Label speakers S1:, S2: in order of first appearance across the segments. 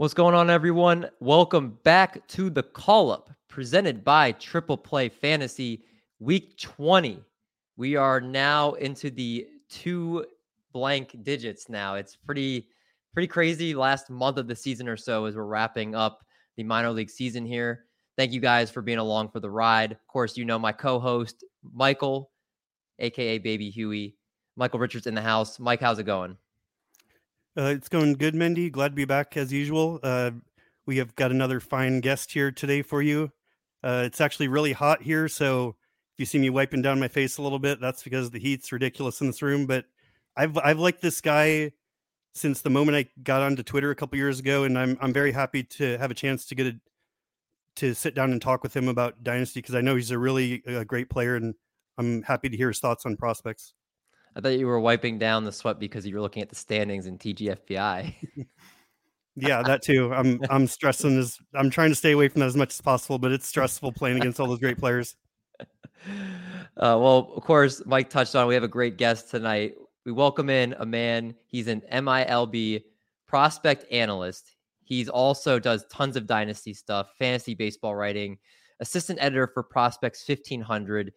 S1: What's going on, everyone? Welcome back to the call up presented by Triple Play Fantasy Week 20. We are now into the two blank digits now. It's pretty pretty crazy last month of the season or so as we're wrapping up the minor league season here. Thank you guys for being along for the ride. Of course, you know my co-host Michael, aka Baby Huey. Michael Richards in the house. Mike, how's it going?
S2: Uh, it's going good, Mendy. Glad to be back as usual. Uh, we have got another fine guest here today for you. Uh, it's actually really hot here, so if you see me wiping down my face a little bit, that's because the heat's ridiculous in this room. But I've I've liked this guy since the moment I got onto Twitter a couple years ago, and I'm I'm very happy to have a chance to get a to sit down and talk with him about Dynasty because I know he's a really a great player, and I'm happy to hear his thoughts on prospects.
S1: I thought you were wiping down the sweat because you were looking at the standings in TGFBI.
S2: yeah, that too. I'm I'm stressing as I'm trying to stay away from that as much as possible, but it's stressful playing against all those great players.
S1: Uh, well, of course, Mike touched on. We have a great guest tonight. We welcome in a man. He's an MILB prospect analyst. He's also does tons of dynasty stuff, fantasy baseball writing, assistant editor for Prospects 1500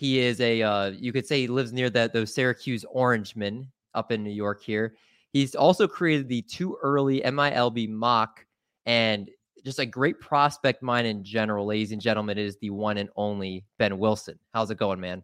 S1: he is a uh, you could say he lives near that those Syracuse Orangemen up in New York here. He's also created the too early MILB mock and just a great prospect mine in general, ladies and gentlemen. Is the one and only Ben Wilson. How's it going, man?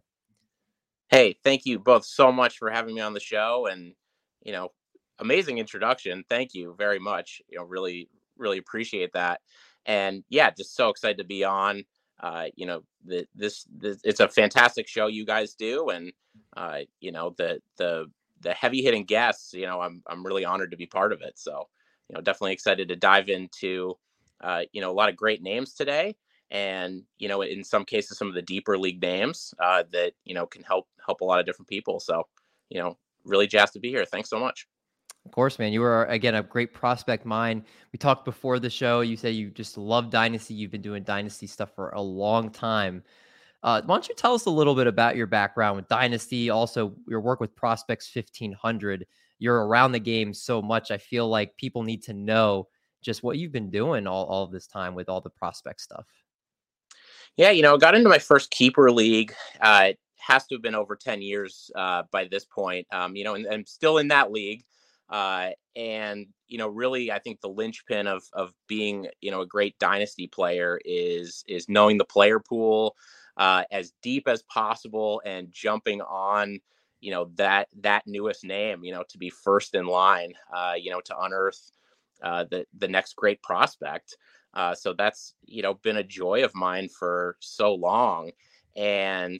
S3: Hey, thank you both so much for having me on the show and you know, amazing introduction. Thank you very much. You know, really, really appreciate that. And yeah, just so excited to be on uh, you know, the, this, this, it's a fantastic show you guys do, and uh, you know the the the heavy hitting guests. You know, I'm I'm really honored to be part of it. So, you know, definitely excited to dive into, uh, you know, a lot of great names today, and you know, in some cases, some of the deeper league names uh, that you know can help help a lot of different people. So, you know, really jazzed to be here. Thanks so much.
S1: Of course, man. You are again a great prospect mind. We talked before the show. You said you just love Dynasty. You've been doing Dynasty stuff for a long time. Uh, why don't you tell us a little bit about your background with Dynasty? Also, your work with Prospects 1500. You're around the game so much. I feel like people need to know just what you've been doing all, all this time with all the prospect stuff.
S3: Yeah, you know, I got into my first keeper league. Uh, it has to have been over 10 years uh, by this point. Um, you know, and I'm still in that league. Uh, and you know, really, I think the linchpin of of being you know a great dynasty player is is knowing the player pool uh, as deep as possible and jumping on you know that that newest name you know to be first in line uh, you know to unearth uh, the the next great prospect. Uh, so that's you know been a joy of mine for so long, and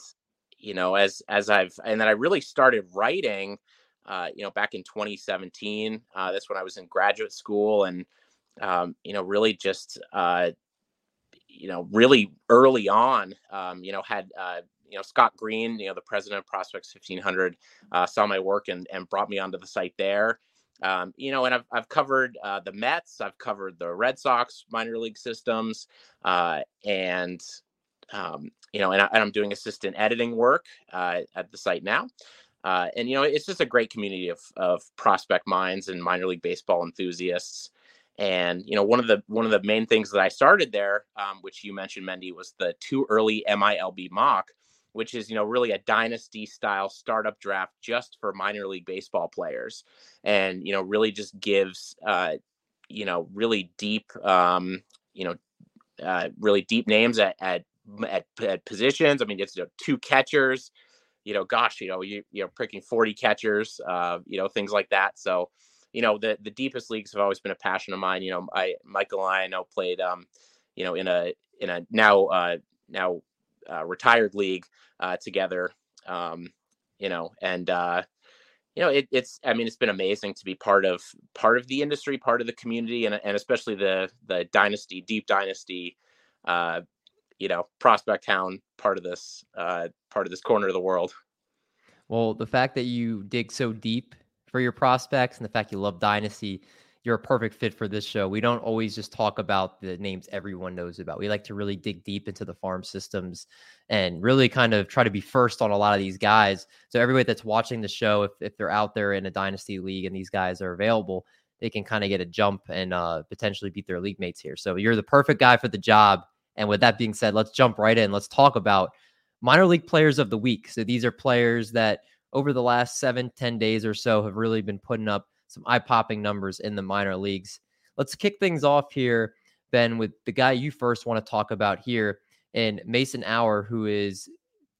S3: you know as as I've and then I really started writing uh, you know, back in 2017. Uh, that's when I was in graduate school, and um, you know, really just uh, you know, really early on, um, you know, had uh, you know Scott Green, you know, the president of Prospects 1500, uh, saw my work and and brought me onto the site there. Um, you know, and I've I've covered uh, the Mets, I've covered the Red Sox minor league systems, and um, you know, and, I, am doing assistant editing work uh, at the site now. Uh, and you know, it's just a great community of of prospect minds and minor league baseball enthusiasts. And you know, one of the one of the main things that I started there, um, which you mentioned, Mendy, was the too early MILB mock, which is you know really a dynasty style startup draft just for minor league baseball players, and you know really just gives uh, you know really deep um, you know uh, really deep names at at, at, at positions. I mean, it's you know, two catchers you know, gosh, you know, you you know, picking 40 catchers, uh, you know, things like that. So, you know, the the deepest leagues have always been a passion of mine. You know, I Michael and I, I know played, um, you know, in a in a now uh, now uh, retired league uh, together. Um, you know, and uh, you know, it, it's I mean, it's been amazing to be part of part of the industry, part of the community, and and especially the the dynasty, deep dynasty. Uh, you know, prospect town part of this uh, part of this corner of the world.
S1: Well, the fact that you dig so deep for your prospects and the fact you love dynasty you're a perfect fit for this show. We don't always just talk about the names everyone knows about. We like to really dig deep into the farm systems and really kind of try to be first on a lot of these guys. So everybody that's watching the show, if, if they're out there in a dynasty league and these guys are available, they can kind of get a jump and uh, potentially beat their league mates here. So you're the perfect guy for the job. And with that being said, let's jump right in. Let's talk about minor league players of the week. So these are players that over the last seven, ten days or so have really been putting up some eye popping numbers in the minor leagues. Let's kick things off here, Ben, with the guy you first want to talk about here, and Mason Auer, who is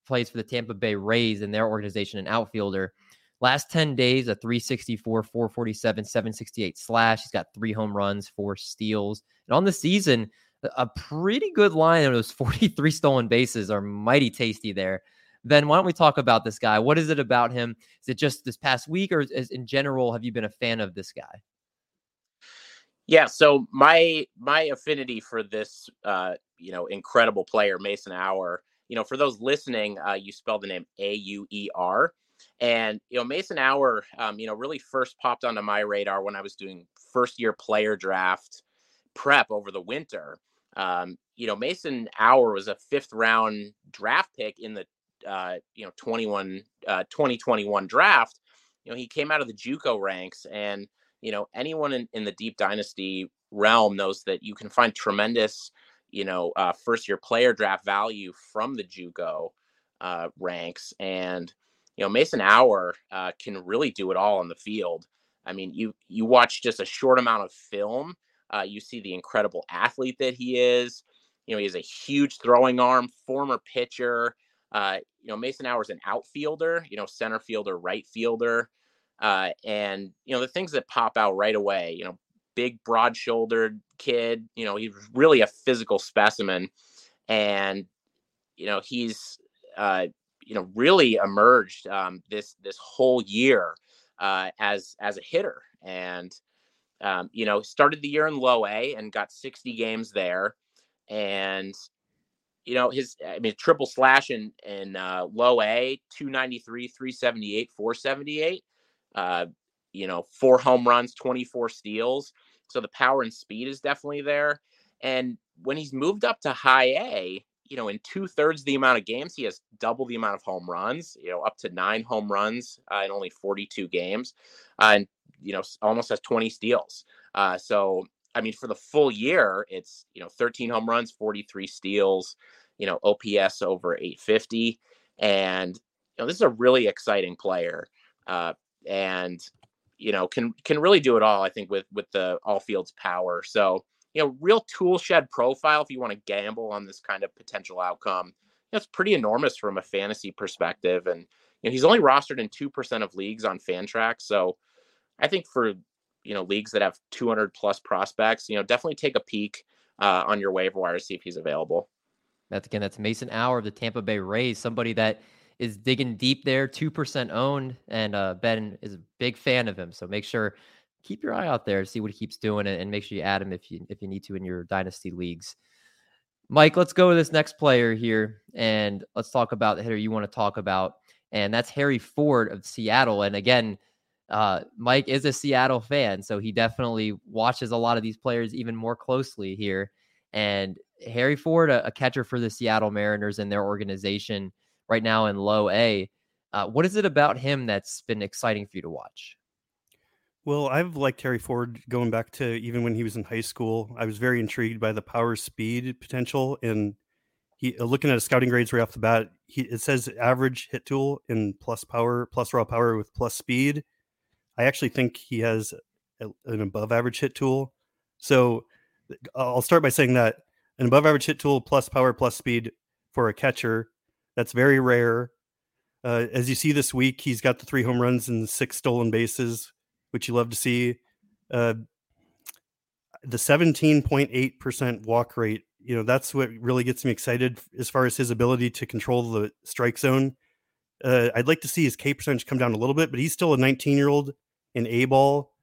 S1: plays for the Tampa Bay Rays in their organization, an outfielder. Last 10 days, a 364, 447, 768 slash. He's got three home runs, four steals. And on the season, a pretty good line of those 43 stolen bases are mighty tasty there. Ben, why don't we talk about this guy? What is it about him? Is it just this past week, or is, in general, have you been a fan of this guy?
S3: Yeah, so my my affinity for this, uh, you know, incredible player Mason Auer. You know, for those listening, uh, you spell the name A U E R, and you know Mason Auer, um, you know, really first popped onto my radar when I was doing first year player draft prep over the winter. Um, you know, Mason Auer was a fifth round draft pick in the uh, you know 21 uh, 2021 draft, you know he came out of the JUCO ranks, and you know anyone in, in the deep dynasty realm knows that you can find tremendous you know uh, first year player draft value from the JUCO uh, ranks, and you know Mason Auer uh, can really do it all on the field. I mean, you you watch just a short amount of film, uh, you see the incredible athlete that he is. You know, he has a huge throwing arm, former pitcher. Uh, you know, Mason Auer's an outfielder, you know, center fielder, right fielder. Uh, and, you know, the things that pop out right away, you know, big, broad shouldered kid, you know, he's really a physical specimen. And, you know, he's, uh, you know, really emerged um, this this whole year uh, as as a hitter, and um, you know, started the year in low A and got 60 games there, and you know, his, I mean, triple slash in, in uh, low A, 293, 378, 478. Uh, you know, four home runs, 24 steals. So the power and speed is definitely there. And when he's moved up to high A, you know, in two thirds the amount of games, he has double the amount of home runs, you know, up to nine home runs uh, in only 42 games. Uh, and, you know, almost has 20 steals. Uh, so I mean, for the full year, it's you know 13 home runs, 43 steals, you know OPS over 850, and you know this is a really exciting player, uh, and you know can can really do it all. I think with with the all fields power. So you know, real tool shed profile if you want to gamble on this kind of potential outcome. It's pretty enormous from a fantasy perspective, and you know he's only rostered in two percent of leagues on Fantrax. So I think for you know leagues that have 200 plus prospects, you know, definitely take a peek uh, on your waiver wire to see if he's available.
S1: That's again, that's Mason Auer of the Tampa Bay Rays, somebody that is digging deep there, two percent owned, and uh, Ben is a big fan of him. So make sure keep your eye out there, see what he keeps doing, and, and make sure you add him if you if you need to in your dynasty leagues. Mike, let's go to this next player here, and let's talk about the hitter you want to talk about, and that's Harry Ford of Seattle. And again, uh, Mike is a Seattle fan, so he definitely watches a lot of these players even more closely here. And Harry Ford, a, a catcher for the Seattle Mariners and their organization right now in low A. Uh, what is it about him that's been exciting for you to watch?
S2: Well, I've liked Harry Ford going back to even when he was in high school. I was very intrigued by the power speed potential. And he uh, looking at his scouting grades right off the bat, he, it says average hit tool in plus power, plus raw power with plus speed. I actually think he has a, an above average hit tool. So I'll start by saying that an above average hit tool plus power plus speed for a catcher. That's very rare. Uh, as you see this week, he's got the three home runs and six stolen bases, which you love to see. Uh, the 17.8% walk rate you know that's what really gets me excited as far as his ability to control the strike zone. Uh, I'd like to see his K percentage come down a little bit, but he's still a 19 year old in A ball.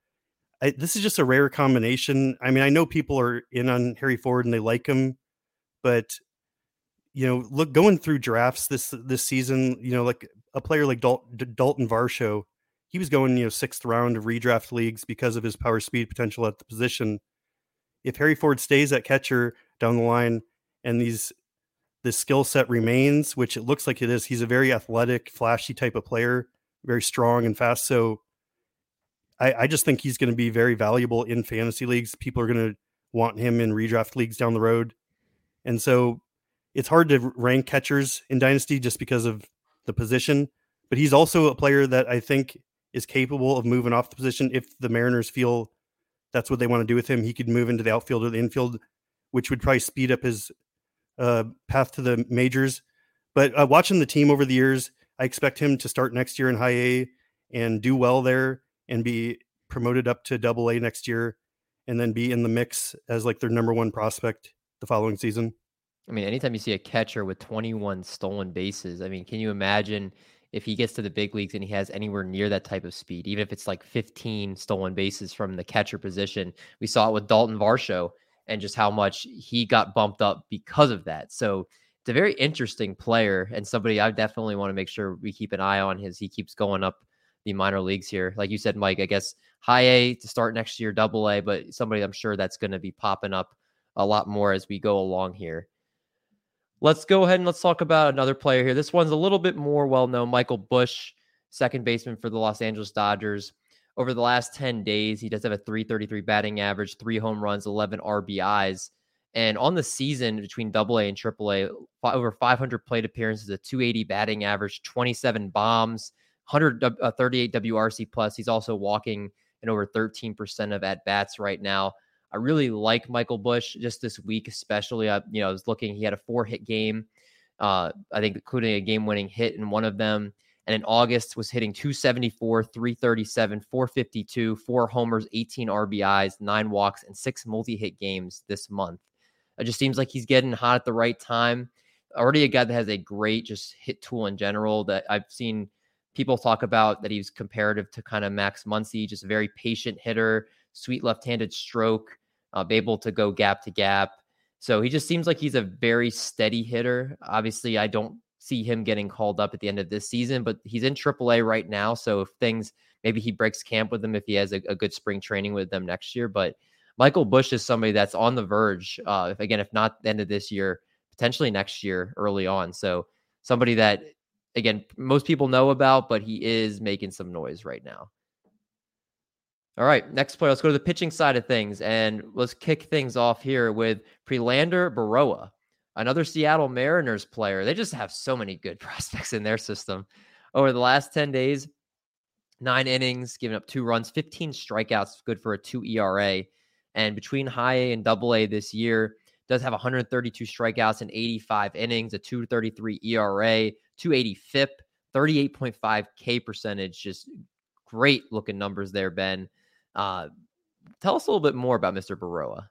S2: this is just a rare combination. I mean, I know people are in on Harry Ford and they like him, but you know, look going through drafts this this season, you know, like a player like Dal- Dalton Varsho, he was going you know sixth round of redraft leagues because of his power speed potential at the position. If Harry Ford stays at catcher down the line, and these this skill set remains, which it looks like it is. He's a very athletic, flashy type of player, very strong and fast. So I, I just think he's going to be very valuable in fantasy leagues. People are going to want him in redraft leagues down the road. And so it's hard to rank catchers in Dynasty just because of the position. But he's also a player that I think is capable of moving off the position if the Mariners feel that's what they want to do with him. He could move into the outfield or the infield, which would probably speed up his uh, path to the majors. But uh, watching the team over the years, I expect him to start next year in high A and do well there and be promoted up to double A next year and then be in the mix as like their number one prospect the following season.
S1: I mean, anytime you see a catcher with 21 stolen bases, I mean, can you imagine if he gets to the big leagues and he has anywhere near that type of speed, even if it's like 15 stolen bases from the catcher position? We saw it with Dalton Varsho and just how much he got bumped up because of that. So it's a very interesting player and somebody I definitely want to make sure we keep an eye on his he keeps going up the minor leagues here. Like you said, Mike, I guess high A to start next year, double A, but somebody I'm sure that's going to be popping up a lot more as we go along here. Let's go ahead and let's talk about another player here. This one's a little bit more well known Michael Busch, second baseman for the Los Angeles Dodgers over the last 10 days, he does have a 333 batting average, three home runs, 11 RBIs. And on the season between double A and triple A, over 500 plate appearances, a 280 batting average, 27 bombs, 138 uh, WRC plus. He's also walking in over 13% of at bats right now. I really like Michael Busch just this week, especially. I, you know, I was looking, he had a four hit game, uh, I think, including a game winning hit in one of them and in August was hitting 274, 337, 452, four homers, 18 RBIs, nine walks, and six multi-hit games this month. It just seems like he's getting hot at the right time. Already a guy that has a great just hit tool in general that I've seen people talk about that he's comparative to kind of Max Muncy, just a very patient hitter, sweet left-handed stroke, uh, able to go gap to gap. So he just seems like he's a very steady hitter. Obviously, I don't see him getting called up at the end of this season, but he's in AAA right now. So if things maybe he breaks camp with them if he has a, a good spring training with them next year. But Michael Busch is somebody that's on the verge. Uh, if again, if not the end of this year, potentially next year early on. So somebody that again most people know about, but he is making some noise right now. All right, next player. Let's go to the pitching side of things, and let's kick things off here with Prelander Berroa, another Seattle Mariners player. They just have so many good prospects in their system. Over the last 10 days, nine innings, giving up two runs, 15 strikeouts, good for a two ERA. And between high A and double A this year, does have 132 strikeouts and 85 innings, a 233 ERA, 280 FIP, 38.5 K percentage. Just great looking numbers there, Ben. Uh, tell us a little bit more about Mr. Berroa.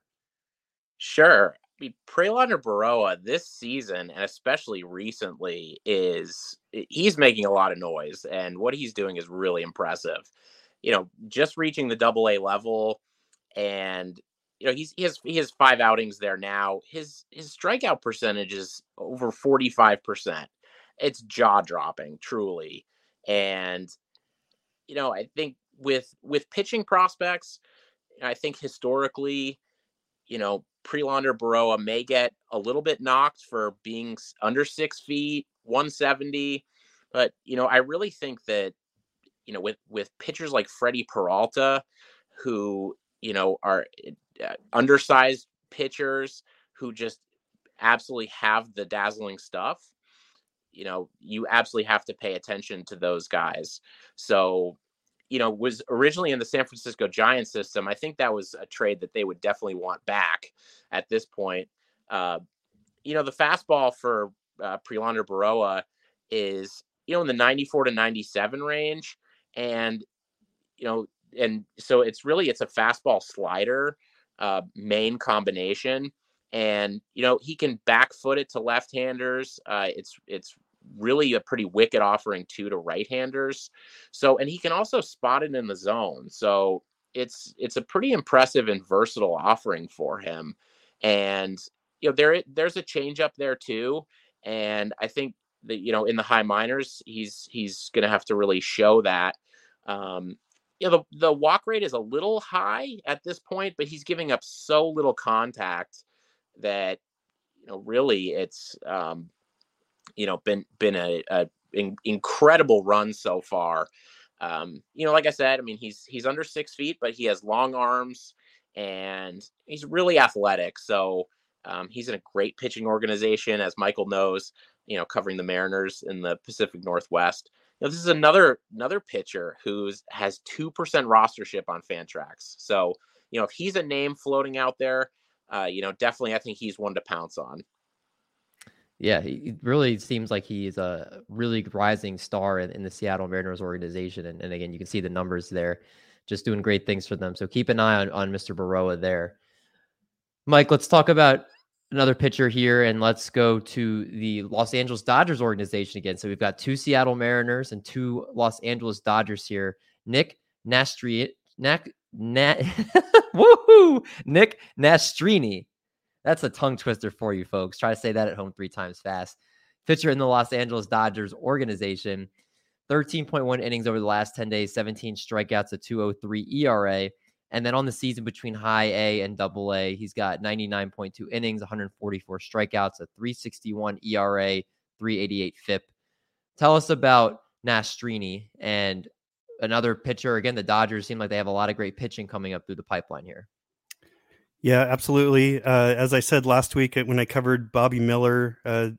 S3: Sure I mean, Prelander Berroa this season, and especially recently, is he's making a lot of noise, and what he's doing is really impressive. You know, just reaching the double A level, and you know he's he has he has five outings there now. His his strikeout percentage is over forty five percent. It's jaw dropping, truly, and you know I think with with pitching prospects, I think historically, you know Prelander Berroa may get a little bit knocked for being under six feet, 170. But, you know, I really think that, you know, with, with pitchers like Freddie Peralta, who, you know, are uh, undersized pitchers who just absolutely have the dazzling stuff, you know, you absolutely have to pay attention to those guys. So, you know, was originally in the San Francisco Giants system. I think that was a trade that they would definitely want back at this point. Uh, you know, the fastball for uh, Prelander Berroa is, you know, in the 94 to 97 range. And, you know, and so it's really, it's a fastball slider uh, main combination. and you know he can back foot it to left-handers. Uh, it's it's really a pretty wicked offering too to right-handers. So and he can also spot it in the zone. So it's it's a pretty impressive and versatile offering for him. And you know there there's a change up there too. And I think that you know in the high minors he's he's going to have to really show that. Um, you know the, the walk rate is a little high at this point, but he's giving up so little contact that you know really it's um, you know been been a, a in, incredible run so far. Um, you know, like I said, I mean he's he's under six feet, but he has long arms and he's really athletic. So um, he's in a great pitching organization, as Michael knows. You know, covering the Mariners in the Pacific Northwest. You know, this is another another pitcher who's has two percent rostership on Fantrax. So you know, if he's a name floating out there, uh, you know, definitely I think he's one to pounce on.
S1: Yeah, he really seems like he's a really rising star in, in the Seattle Mariners organization. And, and, again, you can see the numbers there, just doing great things for them. So keep an eye on, on Mr. Berroa there. Mike, let's talk about another pitcher here and let's go to the Los Angeles Dodgers organization again. So we've got two Seattle Mariners and two Los Angeles Dodgers here. Nick Nastri, Nac, Nat, woohoo, Nick Nastrini. That's a tongue twister for you folks. Try to say that at home three times fast. Pitcher in the Los Angeles Dodgers organization, 13.1 innings over the last 10 days, 17 strikeouts, a 203 ERA. And then on the season between high A and double A, he's got 99.2 innings, 144 strikeouts, a 361 ERA, 388 FIP. Tell us about Nastrini and another pitcher. Again, the Dodgers seem like they have a lot of great pitching coming up through the pipeline here.
S2: Yeah, absolutely. Uh, as I said last week when I covered Bobby Miller, uh,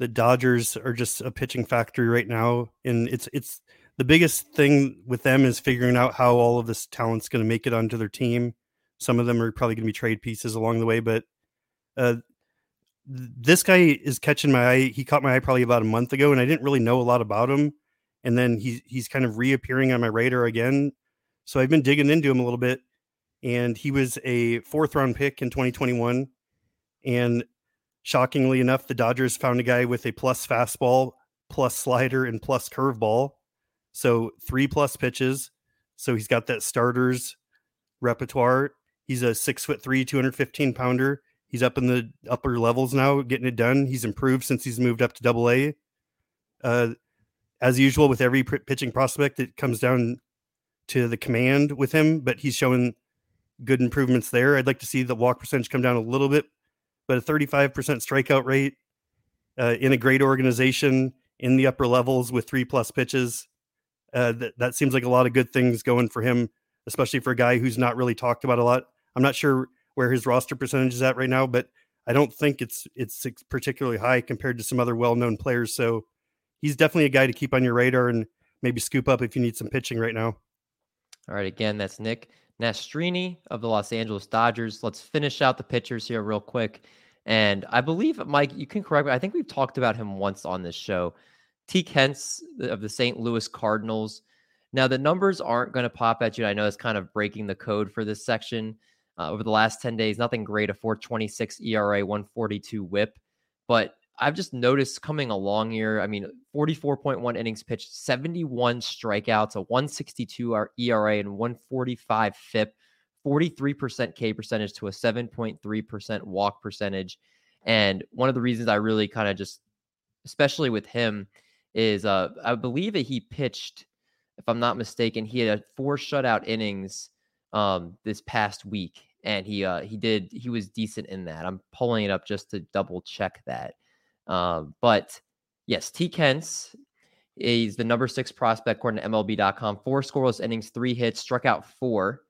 S2: the Dodgers are just a pitching factory right now, and it's it's the biggest thing with them is figuring out how all of this talent's going to make it onto their team. Some of them are probably going to be trade pieces along the way, but uh, this guy is catching my eye. He caught my eye probably about a month ago, and I didn't really know a lot about him and then he's he's kind of reappearing on my radar again. So I've been digging into him a little bit, and he was a fourth round pick in 2021. And shockingly enough, the Dodgers found a guy with a plus fastball, plus slider, and plus curveball. So three plus pitches. So he's got that starters repertoire. He's a six foot three, 215 pounder. He's up in the upper levels now, getting it done. He's improved since he's moved up to double A. Uh, as usual with every pitching prospect, it comes down to the command with him, but he's showing good improvements there. I'd like to see the walk percentage come down a little bit, but a 35% strikeout rate uh, in a great organization in the upper levels with three plus pitches. Uh, that, that seems like a lot of good things going for him, especially for a guy who's not really talked about a lot. I'm not sure where his roster percentage is at right now, but I don't think it's it's particularly high compared to some other well-known players. So he's definitely a guy to keep on your radar and maybe scoop up if you need some pitching right now.
S1: All right, again, that's Nick Nastrini of the Los Angeles Dodgers. Let's finish out the pitchers here real quick. And I believe, Mike, you can correct me. I think we've talked about him once on this show. Tink Hence of the St. Louis Cardinals. Now, the numbers aren't going to pop at you. I know it's kind of breaking the code for this section. Uh, over the last 10 days, nothing great. A 426 ERA, 142 whip. But I've just noticed coming along here. I mean, 44.1 innings pitched, 71 strikeouts, a 162 ERA, and 145 FIP, 43% K percentage to a 7.3% walk percentage. And one of the reasons I really kind of just, especially with him, is uh, I believe that he pitched, if I'm not mistaken, he had four shutout innings um, this past week, and he uh, he did he was decent in that. I'm pulling it up just to double check that. Um, but yes, Tink Hence is the number six prospect according to MLB.com. Four scoreless innings, three hits, struck out four,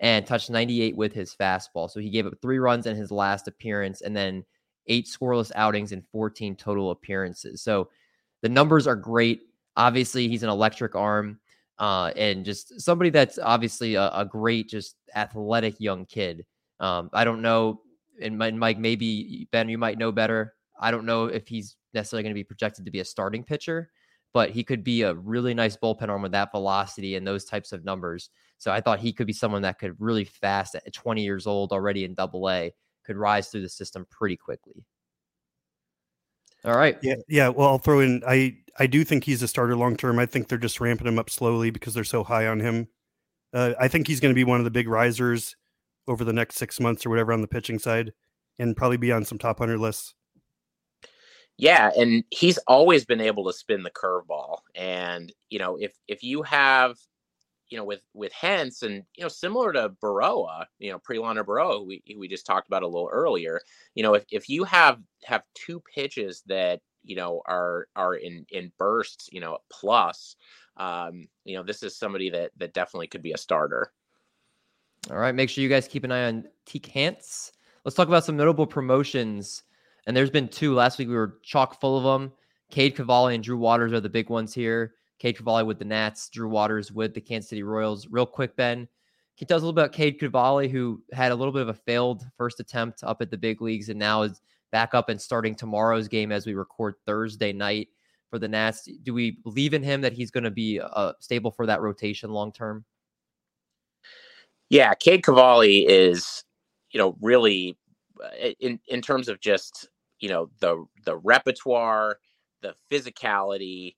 S1: and touched 98 with his fastball. So he gave up three runs in his last appearance, and then eight scoreless outings and 14 total appearances. So the numbers are great. Obviously, he's an electric arm. Uh, and just somebody that's obviously a, a great, just athletic young kid. Um, I don't know, and Mike, maybe Ben, you might know better. I don't know if he's necessarily going to be projected to be a starting pitcher, but he could be a really nice bullpen arm with that velocity and those types of numbers. So I thought he could be someone that could really fast at 20 years old already in double A could rise through the system pretty quickly. All right.
S2: Yeah, yeah. Well, I'll throw in. I I do think he's a starter long term. I think they're just ramping him up slowly because they're so high on him. Uh, I think he's going to be one of the big risers over the next six months or whatever on the pitching side, and probably be on some top hundred lists.
S3: Yeah, and he's always been able to spin the curveball. And you know, if if you have, you know, with with Hence and you know, similar to Berroa, you know, Prelon Berroa, we we just talked about a little earlier. You know, if if you have have two pitches that you know are are in in bursts, you know, plus, um, you know, this is somebody that that definitely could be a starter.
S1: All right, make sure you guys keep an eye on Tink Hence. Let's talk about some notable promotions and there's been two. Last week we were chock full of them. Cade Cavalli and Drew Waters are the big ones here. Cade Cavalli with the Nats, Drew Waters with the Kansas City Royals. Real quick, Ben, can you tell us a little about Cade Cavalli, who had a little bit of a failed first attempt up at the big leagues and now is back up and starting tomorrow's game as we record Thursday night for the Nats. Do we believe in him that he's going to be uh, stable for that rotation long term?
S3: Yeah, Cade Cavalli is, you know, really uh, in in terms of just you know the the repertoire, the physicality.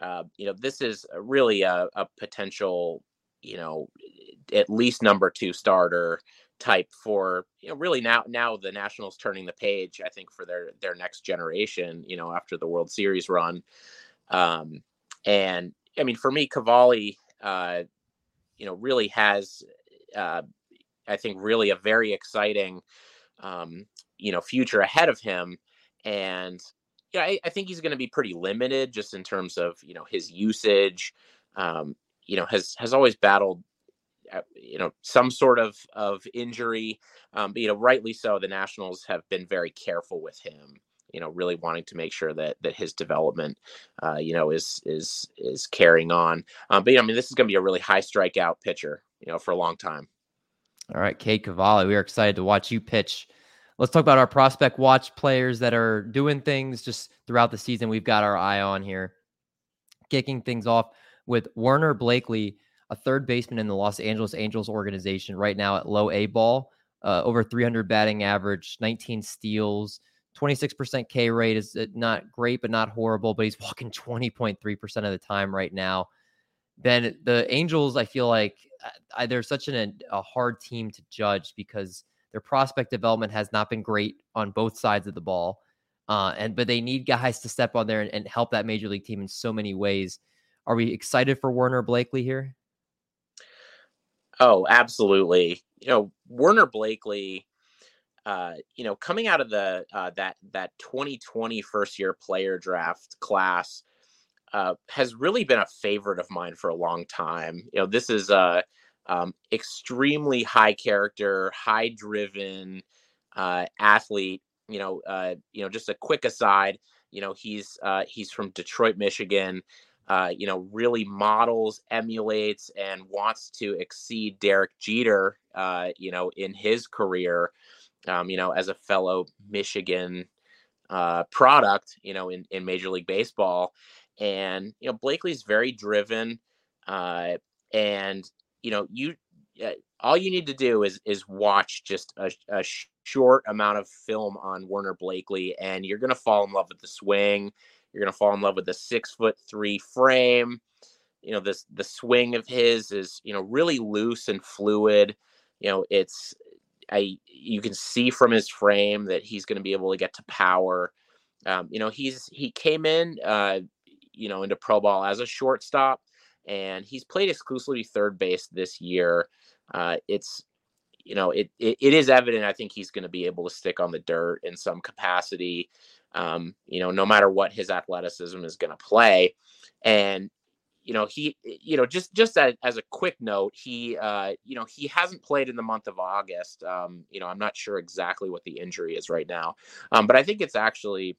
S3: Uh, you know, this is really a, a potential, you know, at least number two starter type for you know really now now the Nationals turning the page. I think for their their next generation. You know, after the World Series run, um, and I mean for me, Cavalli, uh, you know, really has. Uh, I think really a very exciting um, you know future ahead of him and yeah I, I think he's going to be pretty limited just in terms of you know his usage um, you know has has always battled uh, you know some sort of of injury um, but you know rightly so the nationals have been very careful with him you know really wanting to make sure that that his development uh, you know is is is carrying on um, but you know, i mean this is going to be a really high strikeout pitcher you know for a long time.
S1: All right Cade Cavalli we are excited to watch you pitch let's talk about our prospect watch players that are doing things just throughout the season. We've got our eye on here. Kicking things off with Werner Blakely, a third baseman in the Los Angeles Angels organization, right now at low A ball, uh, over 300 batting average, 19 steals, 26% K rate is uh, not great, but not horrible. But he's walking 20.3% of the time right now. Then the Angels, I feel like uh, I, they're such an, a hard team to judge because their prospect development has not been great on both sides of the ball. Uh, and but they need guys to step on there and, and help that major league team in so many ways. Are we excited for Werner Blakely here?
S3: Oh, absolutely. You know, Werner Blakely, uh, you know, coming out of the uh, that that 2020 first year player draft class, uh, has really been a favorite of mine for a long time. You know, this is uh um, extremely high character, high driven uh, athlete. You know, uh, you know, just a quick aside. You know, he's uh, he's from Detroit, Michigan. Uh, you know, really models, emulates, and wants to exceed Derek Jeter. Uh, you know, in his career. Um, you know, as a fellow Michigan uh, product. You know, in in Major League Baseball, and you know, Blakely's very driven. And you know, you uh, all you need to do is is watch just a, a short amount of film on Werner Blakely, and you're gonna fall in love with the swing. You're gonna fall in love with the six foot three frame. You know, this the swing of his is you know really loose and fluid. You know, it's I you can see from his frame that he's to be able to get to power. Um, you know, he's he came in, uh, you know, into pro ball as a shortstop and he's played exclusively third base this year. Uh, it's you know it, it, it is evident. I think he's going to be able to stick on the dirt in some capacity. Um, you know, no matter what his athleticism is going to play, and you know he you know just just as, as a quick note he uh you know he hasn't played in the month of august um you know i'm not sure exactly what the injury is right now um but i think it's actually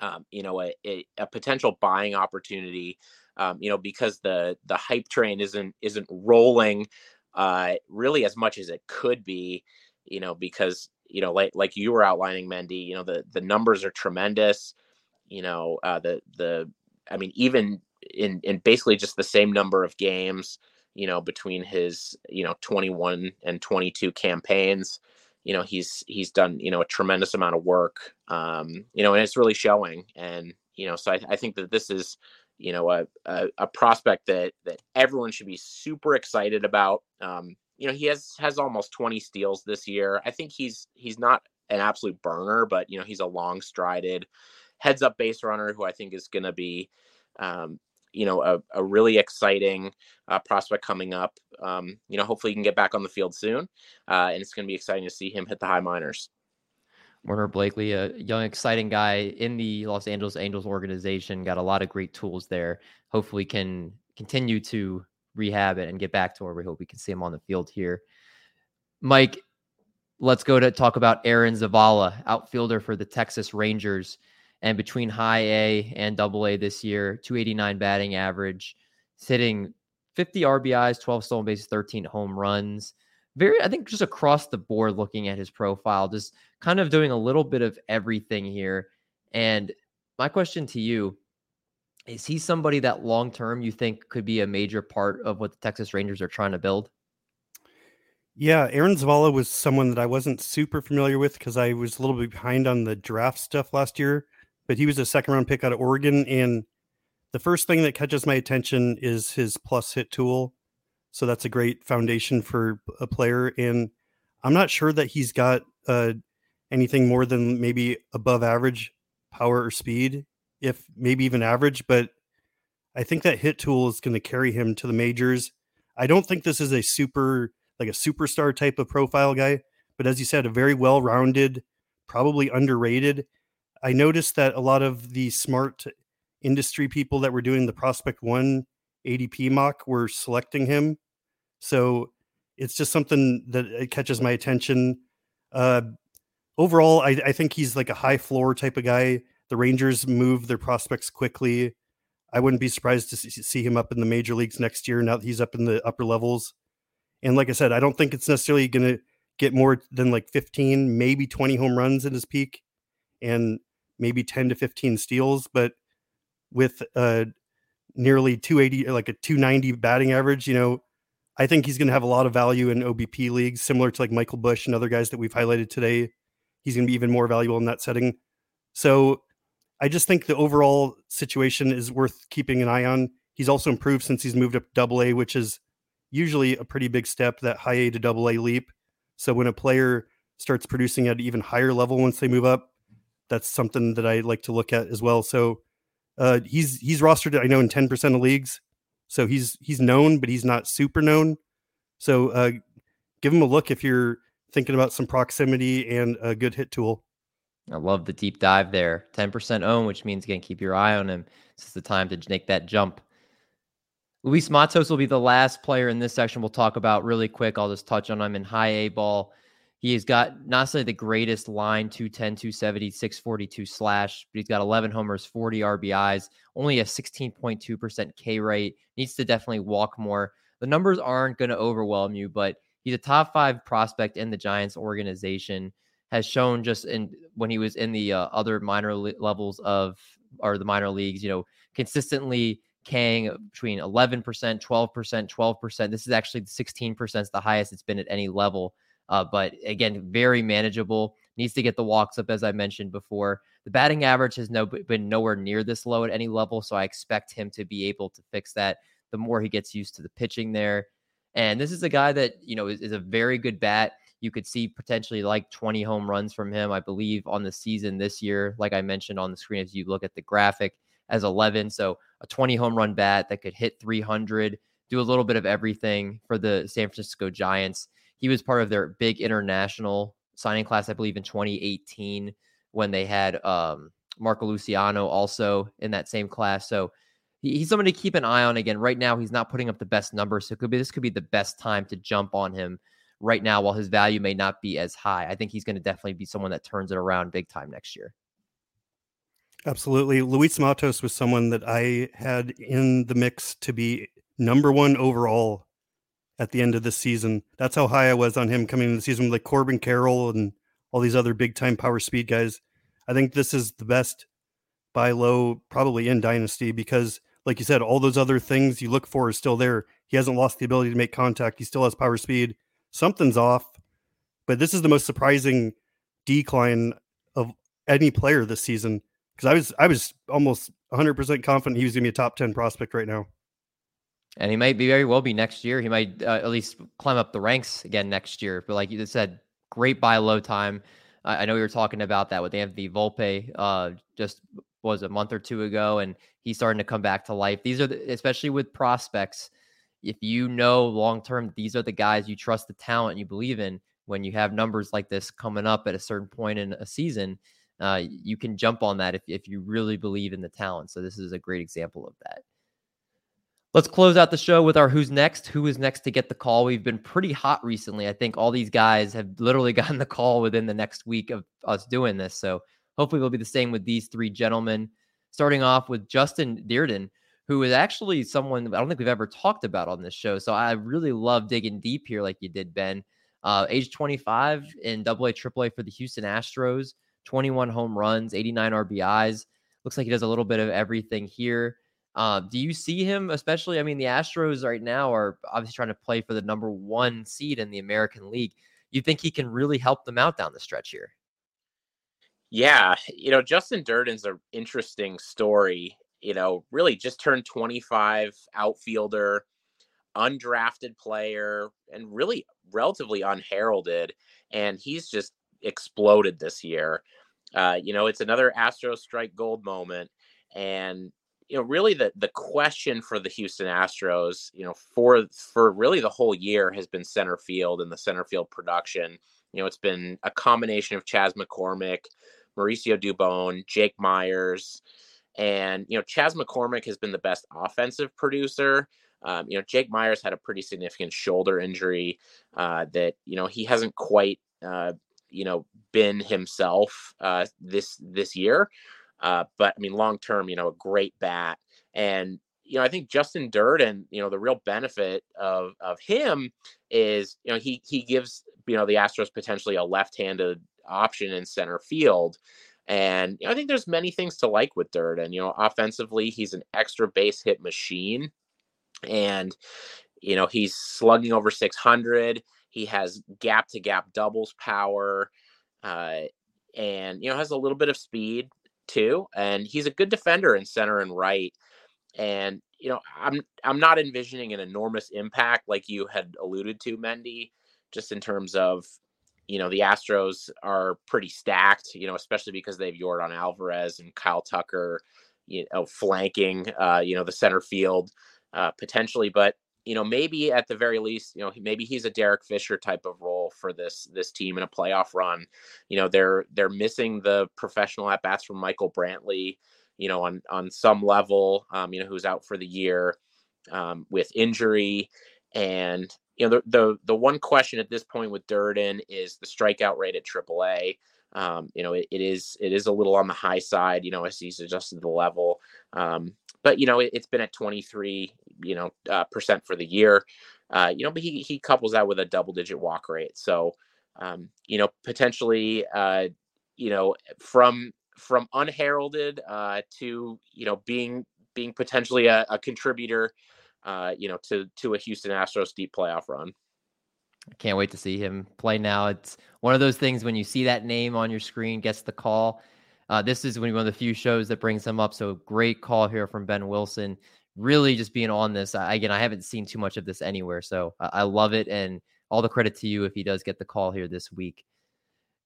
S3: um you know a, a, a potential buying opportunity um, you know, because the the hype train isn't isn't rolling uh, really as much as it could be, you know, because you know, like like you were outlining, Mendy, you know, the the numbers are tremendous. You know, uh, the the I mean, even in in basically just the same number of games, you know, between his you know 21 and 22 campaigns, you know he's he's done you know a tremendous amount of work um, you know and it's really showing and you know so I, I think that this is you know a, a, a prospect that that everyone should be super excited about um, you know he has has almost 20 steals this year i think he's he's not an absolute burner but you know he's a long strided heads up base runner who i think is going to be um, you know a, a really exciting uh, prospect coming up. Um, you know, hopefully he can get back on the field soon, uh, and it's going to be exciting to see him hit the high minors.
S1: Werner Blakely, a young, exciting guy in the Los Angeles Angels organization, got a lot of great tools there. Hopefully, can continue to rehab it and get back to where we hope we can see him on the field here. Mike, let's go to talk about Aaron Zavala, outfielder for the Texas Rangers and between high A and double A this year, 289 batting average, hitting 50 RBIs, 12 stolen bases, 13 home runs. Very, I think, just across the board, looking at his profile, just kind of doing a little bit of everything here. And my question to you is he somebody that long term you think could be a major part of what the Texas Rangers are trying to build?
S2: Yeah, Aaron Zavala was someone that I wasn't super familiar with because I was a little bit behind on the draft stuff last year but he was a second round pick out of Oregon. And the first thing that catches my attention is his plus hit tool. So that's a great foundation for a player. And I'm not sure that he's got uh, anything more than maybe above average power or speed, if maybe even average. But I think that hit tool is going to carry him to the majors. I don't think this is a super, like a superstar type of profile guy, but as you said, a very well rounded, probably underrated I noticed that a lot of the smart industry people that were doing the Prospect One ADP mock were selecting him. So it's just something that it catches my attention. Uh, overall, I, I think he's like a high floor type of guy. The Rangers move their prospects quickly. I wouldn't be surprised to see him up in the major leagues next year now that he's up in the upper levels. And like I said, I don't think it's necessarily going to get more than like 15, maybe 20 home runs in his peak. And maybe 10 to 15 steals, but with uh, nearly 280, like a 290 batting average, you know, I think he's going to have a lot of value in OBP leagues, similar to like Michael Busch and other guys that we've highlighted today. He's going to be even more valuable in that setting. So I just think the overall situation is worth keeping an eye on. He's also improved since he's moved up double A, which is usually a pretty big step, that high A to double A leap. So when a player starts producing at an even higher level once they move up, that's something that I like to look at as well. So uh, he's he's rostered I know in ten percent of leagues, so he's he's known, but he's not super known. So uh, give him a look if you're thinking about some proximity and a good hit tool.
S1: I love the deep dive there. Ten percent own, which means again keep your eye on him. This is the time to make that jump. Luis Matos will be the last player in this section we'll talk about really quick. I'll just touch on him in high A ball. He's got not necessarily the greatest line 210, 270, 642 slash, but he's got 11 homers, 40 RBIs, only a 16.2% K rate. Needs to definitely walk more. The numbers aren't going to overwhelm you, but he's a top five prospect in the Giants organization. Has shown just in when he was in the uh, other minor le- levels of or the minor leagues, you know, consistently Kang between 11%, 12%, 12%. This is actually 16% the highest it's been at any level. Uh, but again, very manageable. Needs to get the walks up, as I mentioned before. The batting average has no been nowhere near this low at any level, so I expect him to be able to fix that. The more he gets used to the pitching there, and this is a guy that you know is, is a very good bat. You could see potentially like 20 home runs from him, I believe, on the season this year. Like I mentioned on the screen, as you look at the graphic, as 11. So a 20 home run bat that could hit 300, do a little bit of everything for the San Francisco Giants. He was part of their big international signing class, I believe, in 2018 when they had um, Marco Luciano also in that same class. So he, he's somebody to keep an eye on. Again, right now he's not putting up the best numbers, so could be this could be the best time to jump on him right now while his value may not be as high. I think he's going to definitely be someone that turns it around big time next year.
S2: Absolutely. Luis Matos was someone that I had in the mix to be number one overall at the end of the season. That's how high I was on him coming into the season with like Corbin Carroll and all these other big time power speed guys. I think this is the best buy low probably in Dynasty because, like you said, all those other things you look for are still there. He hasn't lost the ability to make contact. He still has power speed. Something's off. but this is the most surprising decline of any player this season because I was I was almost 100 percent confident he was going to be a top 10 prospect right now.
S1: And he might be very well be next year. He might uh, at least climb up the ranks again next year. But like you said, great buy low time. I know we were talking about that with Anthony Volpe uh, just was a month or two ago, and he's starting to come back to life. These are the, especially with prospects. If you know long term, these are the guys you trust the talent you believe in. When you have numbers like this coming up at a certain point in a season, uh, you can jump on that if, if you really believe in the talent. So this is a great example of that. Let's close out the show with our who's next. Who is next to get the call? We've been pretty hot recently. I think all these guys have literally gotten the call within the next week of us doing this. So hopefully we'll be the same with these three gentlemen. Starting off with Justin Dirden, who is actually someone I don't think we've ever talked about on this show. So I really love digging deep here, like you did, Ben. Uh, age 25 in Double A, Triple A for the Houston Astros, 21 home runs, 89 RBIs. Looks like he does a little bit of everything here. Uh, do you see him, especially? I mean, the Astros right now are obviously trying to play for the number one seed in the American League. You think he can really help them out down the stretch here?
S3: Yeah, you know, Justin Dirden's an interesting story. You know, really just turned 25, outfielder, undrafted player, and really relatively unheralded. And he's just exploded this year. Uh, you know, it's another Astro strike gold moment. And you know, really the the question for the Houston Astros, you know, for for really the whole year has been center field and the center field production. You know, it's been a combination of Chas McCormick, Mauricio Dubon, Jake Meyers, and you know, Chas McCormick has been the best offensive producer. Um, you know, Jake Meyers had a pretty significant shoulder injury uh, that you know he hasn't quite uh, you know been himself uh, this this year. Uh, but I mean, long term, you know, a great bat. And, you know, I think Justin Dirden, you know, the real benefit of of him is, you know, he he gives, you know, the Astros potentially a left-handed option in center field. And you know, I think there's many things to like with Dirden. You know, offensively, he's an extra base hit machine. And, you know, he's slugging over 600. He has gap to gap doubles power. Uh, and you know has a little bit of speed too, and he's a good defender in center and right. And you know, I'm I'm not envisioning an enormous impact like you had alluded to, Mendy, just in terms of you know the Astros are pretty stacked, you know, especially because they've Yordan Alvarez and Kyle Tucker, you know, flanking, uh, you know, the center field uh, potentially. But you know, maybe at the very least, you know, maybe he's a Derek Fisher type of role for this this team in a playoff run. You know, they're they're missing the professional at bats from Michael Brantley. You know, on on some level, um, you know, who's out for the year um, with injury, and you know, the the the one question at this point with Dirden is the strikeout rate at AAA. Um, you know, it, it is it is a little on the high side. You know, as he's adjusted the level. Um, but you know it, has been at 23 you know uh, percent for the year uh, you know but he, he couples that with a double digit walk rate so um, you know potentially uh, you know from from unheralded uh, to you know being being potentially a, a contributor uh, you know to to a Houston Astros deep playoff run
S1: I can't wait to see him play now. It's one of those things when you see that name on your screen, gets the call. Uh, this is one of the few shows that brings him up. So great call here from Ben Wilson. Really just being on this. I, again, I haven't seen too much of this anywhere. So I, I love it. And all the credit to you if he does get the call here this week.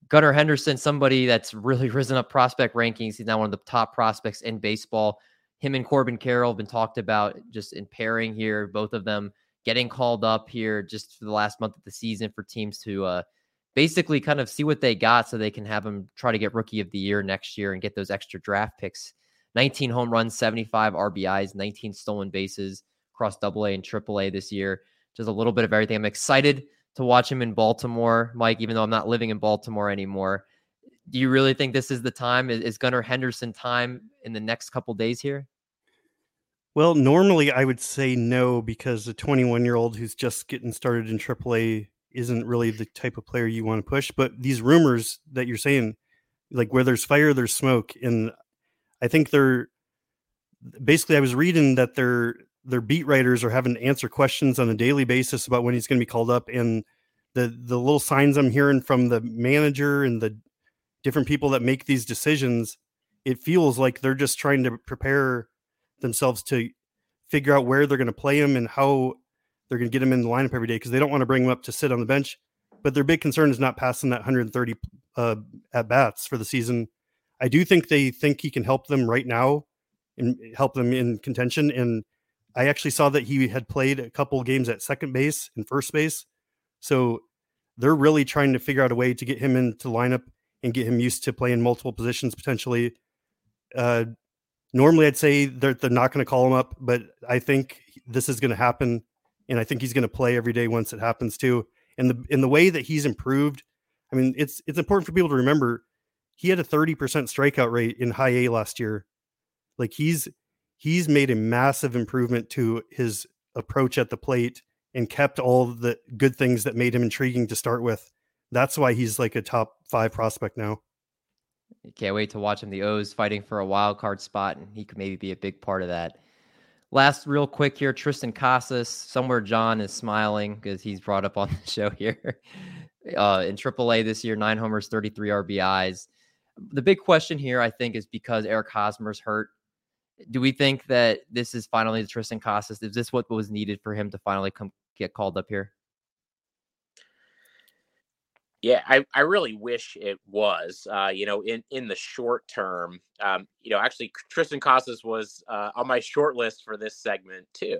S1: Gunnar Henderson, somebody that's really risen up prospect rankings. He's now one of the top prospects in baseball. Him and Corbin Carroll have been talked about just in pairing here, both of them getting called up here just for the last month of the season for teams to uh, basically kind of see what they got so they can have him try to get rookie of the year next year and get those extra draft picks. 19 home runs, 75 RBIs, 19 stolen bases across double A and triple A this year. Just a little bit of everything. I'm excited to watch him in Baltimore, Mike, even though I'm not living in Baltimore anymore. Do you really think this is the time? Is, Gunnar Henderson time in the next couple days here?
S2: Well, normally I would say no because a 21 year old who's just getting started in AAA isn't really the type of player you want to push. But these rumors that you're saying, like where there's fire, there's smoke, and I think they're basically. I was reading that their their beat writers are having to answer questions on a daily basis about when he's going to be called up, and the the little signs I'm hearing from the manager and the different people that make these decisions, it feels like they're just trying to prepare themselves to figure out where they're going to play him and how they're going to get him in the lineup every day because they don't want to bring him up to sit on the bench. But their big concern is not passing that 130 uh, at bats for the season. I do think they think he can help them right now and help them in contention. And I actually saw that he had played a couple games at second base and first base. So they're really trying to figure out a way to get him into lineup and get him used to playing multiple positions potentially. Uh, normally, I'd say they're, they're not going to call him up, but I think this is going to happen, and I think he's going to play every day once it happens too. And the in the way that he's improved, I mean, it's it's important for people to remember he had a 30% strikeout rate in high A last year. Like he's he's made a massive improvement to his approach at the plate and kept all the good things that made him intriguing to start with. That's why he's like a top five prospect now.
S1: Can't wait to watch him. The O's fighting for a wild card spot, and he could maybe be a big part of that. Last, real quick here, Triston Casas. Somewhere John is smiling because he's brought up on the show here. Uh, in AAA this year, nine homers, 33 RBIs. The big question here, I think, is because Eric Hosmer's hurt. Do we think that this is finally the Triston Casas? Is this what was needed for him to finally come get called up here?
S3: Yeah, I, I really wish it was. Uh, you know, in, in the short term, um, you know, actually Triston Casas was uh, on my short list for this segment too.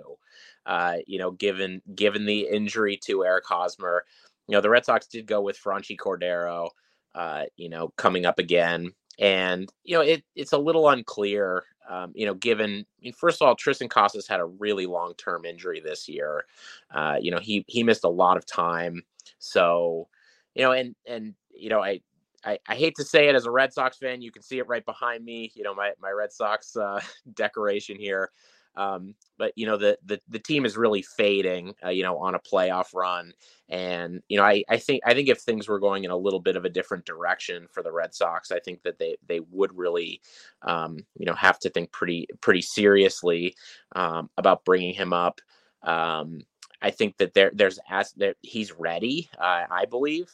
S3: Uh, you know, given given the injury to Eric Hosmer, you know, the Red Sox did go with Franchy Cordero. Uh, you know, coming up again, and you know, it it's a little unclear. Um, you know, given I mean, first of all, Triston Casas had a really long term injury this year. Uh, you know, he he missed a lot of time, so you know, and and you know, I, I I, hate to say it as a Red Sox fan, you can see it right behind me. You know, my my Red Sox uh, decoration here. Um, but you know the, the the team is really fading. Uh, you know, on a playoff run, and you know I, I think I think if things were going in a little bit of a different direction for the Red Sox, I think that they they would really um, you know have to think pretty pretty seriously um, about bringing him up. Um, I think that there there's as he's ready. Uh, I believe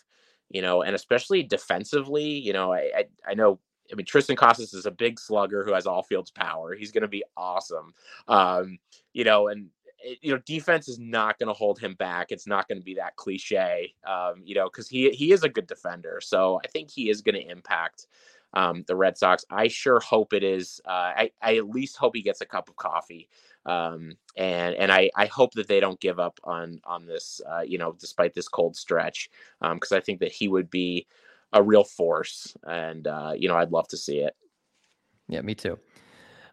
S3: you know, and especially defensively, you know, I, I, I know I mean, Triston Casas is a big slugger who has all fields power. He's going to be awesome. Um, you know, and eh, you know, defense is not going to hold him back. It's not going to be that cliche, um, you know, because he he is a good defender. So I think he is going to impact um, the Red Sox. I sure hope it is. Uh, I I at least hope he gets a cup of coffee um, and and I, I hope that they don't give up on on this, uh, you know, despite this cold stretch, because um, I think that he would be a real force, and uh, you know, I'd love to see it.
S1: Yeah, me too.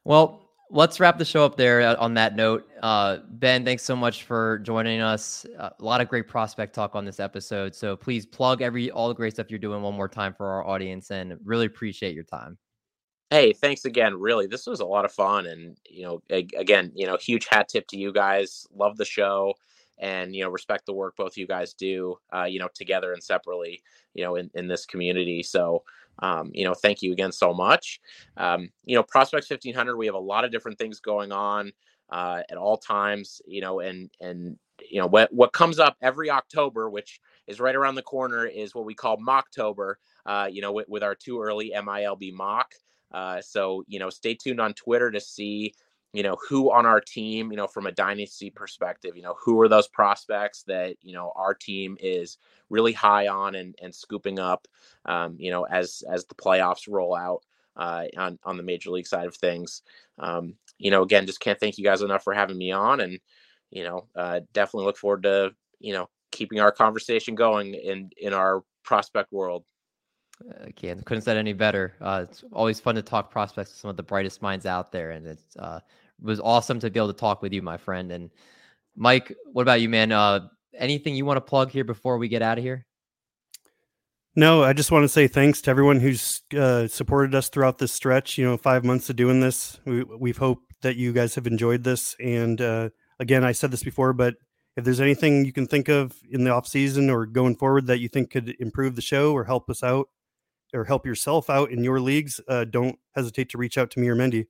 S1: Well, let's wrap the show up there uh, on that note. Uh, ben, thanks so much for joining us. Uh, a lot of great prospect talk on this episode. So please plug every all the great stuff you're doing one more time for our audience, and really appreciate your time.
S3: Hey, thanks again. Really, this was a lot of fun, and you know, again, you know, huge hat tip to you guys. Love the show, and you know, respect the work both you guys do. Uh, you know, together and separately. You know, in in this community. So, um, you know, thank you again so much. Um, you know, Prospects fifteen hundred. We have a lot of different things going on uh, at all times. You know, and and you know what what comes up every October, which is right around the corner, is what we call Mocktober. Uh, you know, with, with our too early MILB mock. Uh, so, you know, stay tuned on Twitter to see, you know, who on our team, you know, from a dynasty perspective, you know, who are those prospects that, you know, our team is really high on and, and scooping up, um, you know, as, as the playoffs roll out uh, on, on the major league side of things. Um, you know, again, just can't thank you guys enough for having me on and, you know, uh, definitely look forward to, you know, keeping our conversation going in, in our prospect world.
S1: Again, couldn't said any better. Uh, it's always fun to talk prospects with some of the brightest minds out there, and uh, it was awesome to be able to talk with you, my friend. And Mike, what about you, man? Uh, anything you want to plug here before we get out of here?
S2: No, I just want to say thanks to everyone who's uh, supported us throughout this stretch. You know, five months of doing this. We, we've hoped that you guys have enjoyed this. And uh, again, I said this before, but if there's anything you can think of in the off season or going forward that you think could improve the show or help us out, or help yourself out in your leagues, uh, don't hesitate to reach out to me or Mendy.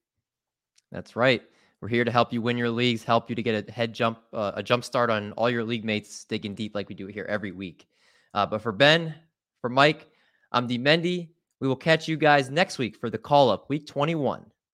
S1: That's right. We're here to help you win your leagues, help you to get a head jump, uh, a jump start on all your league mates digging deep like we do here every week. Uh, but for Ben, for Mike, I'm D Mendy. We will catch you guys next week for the call up, week 21.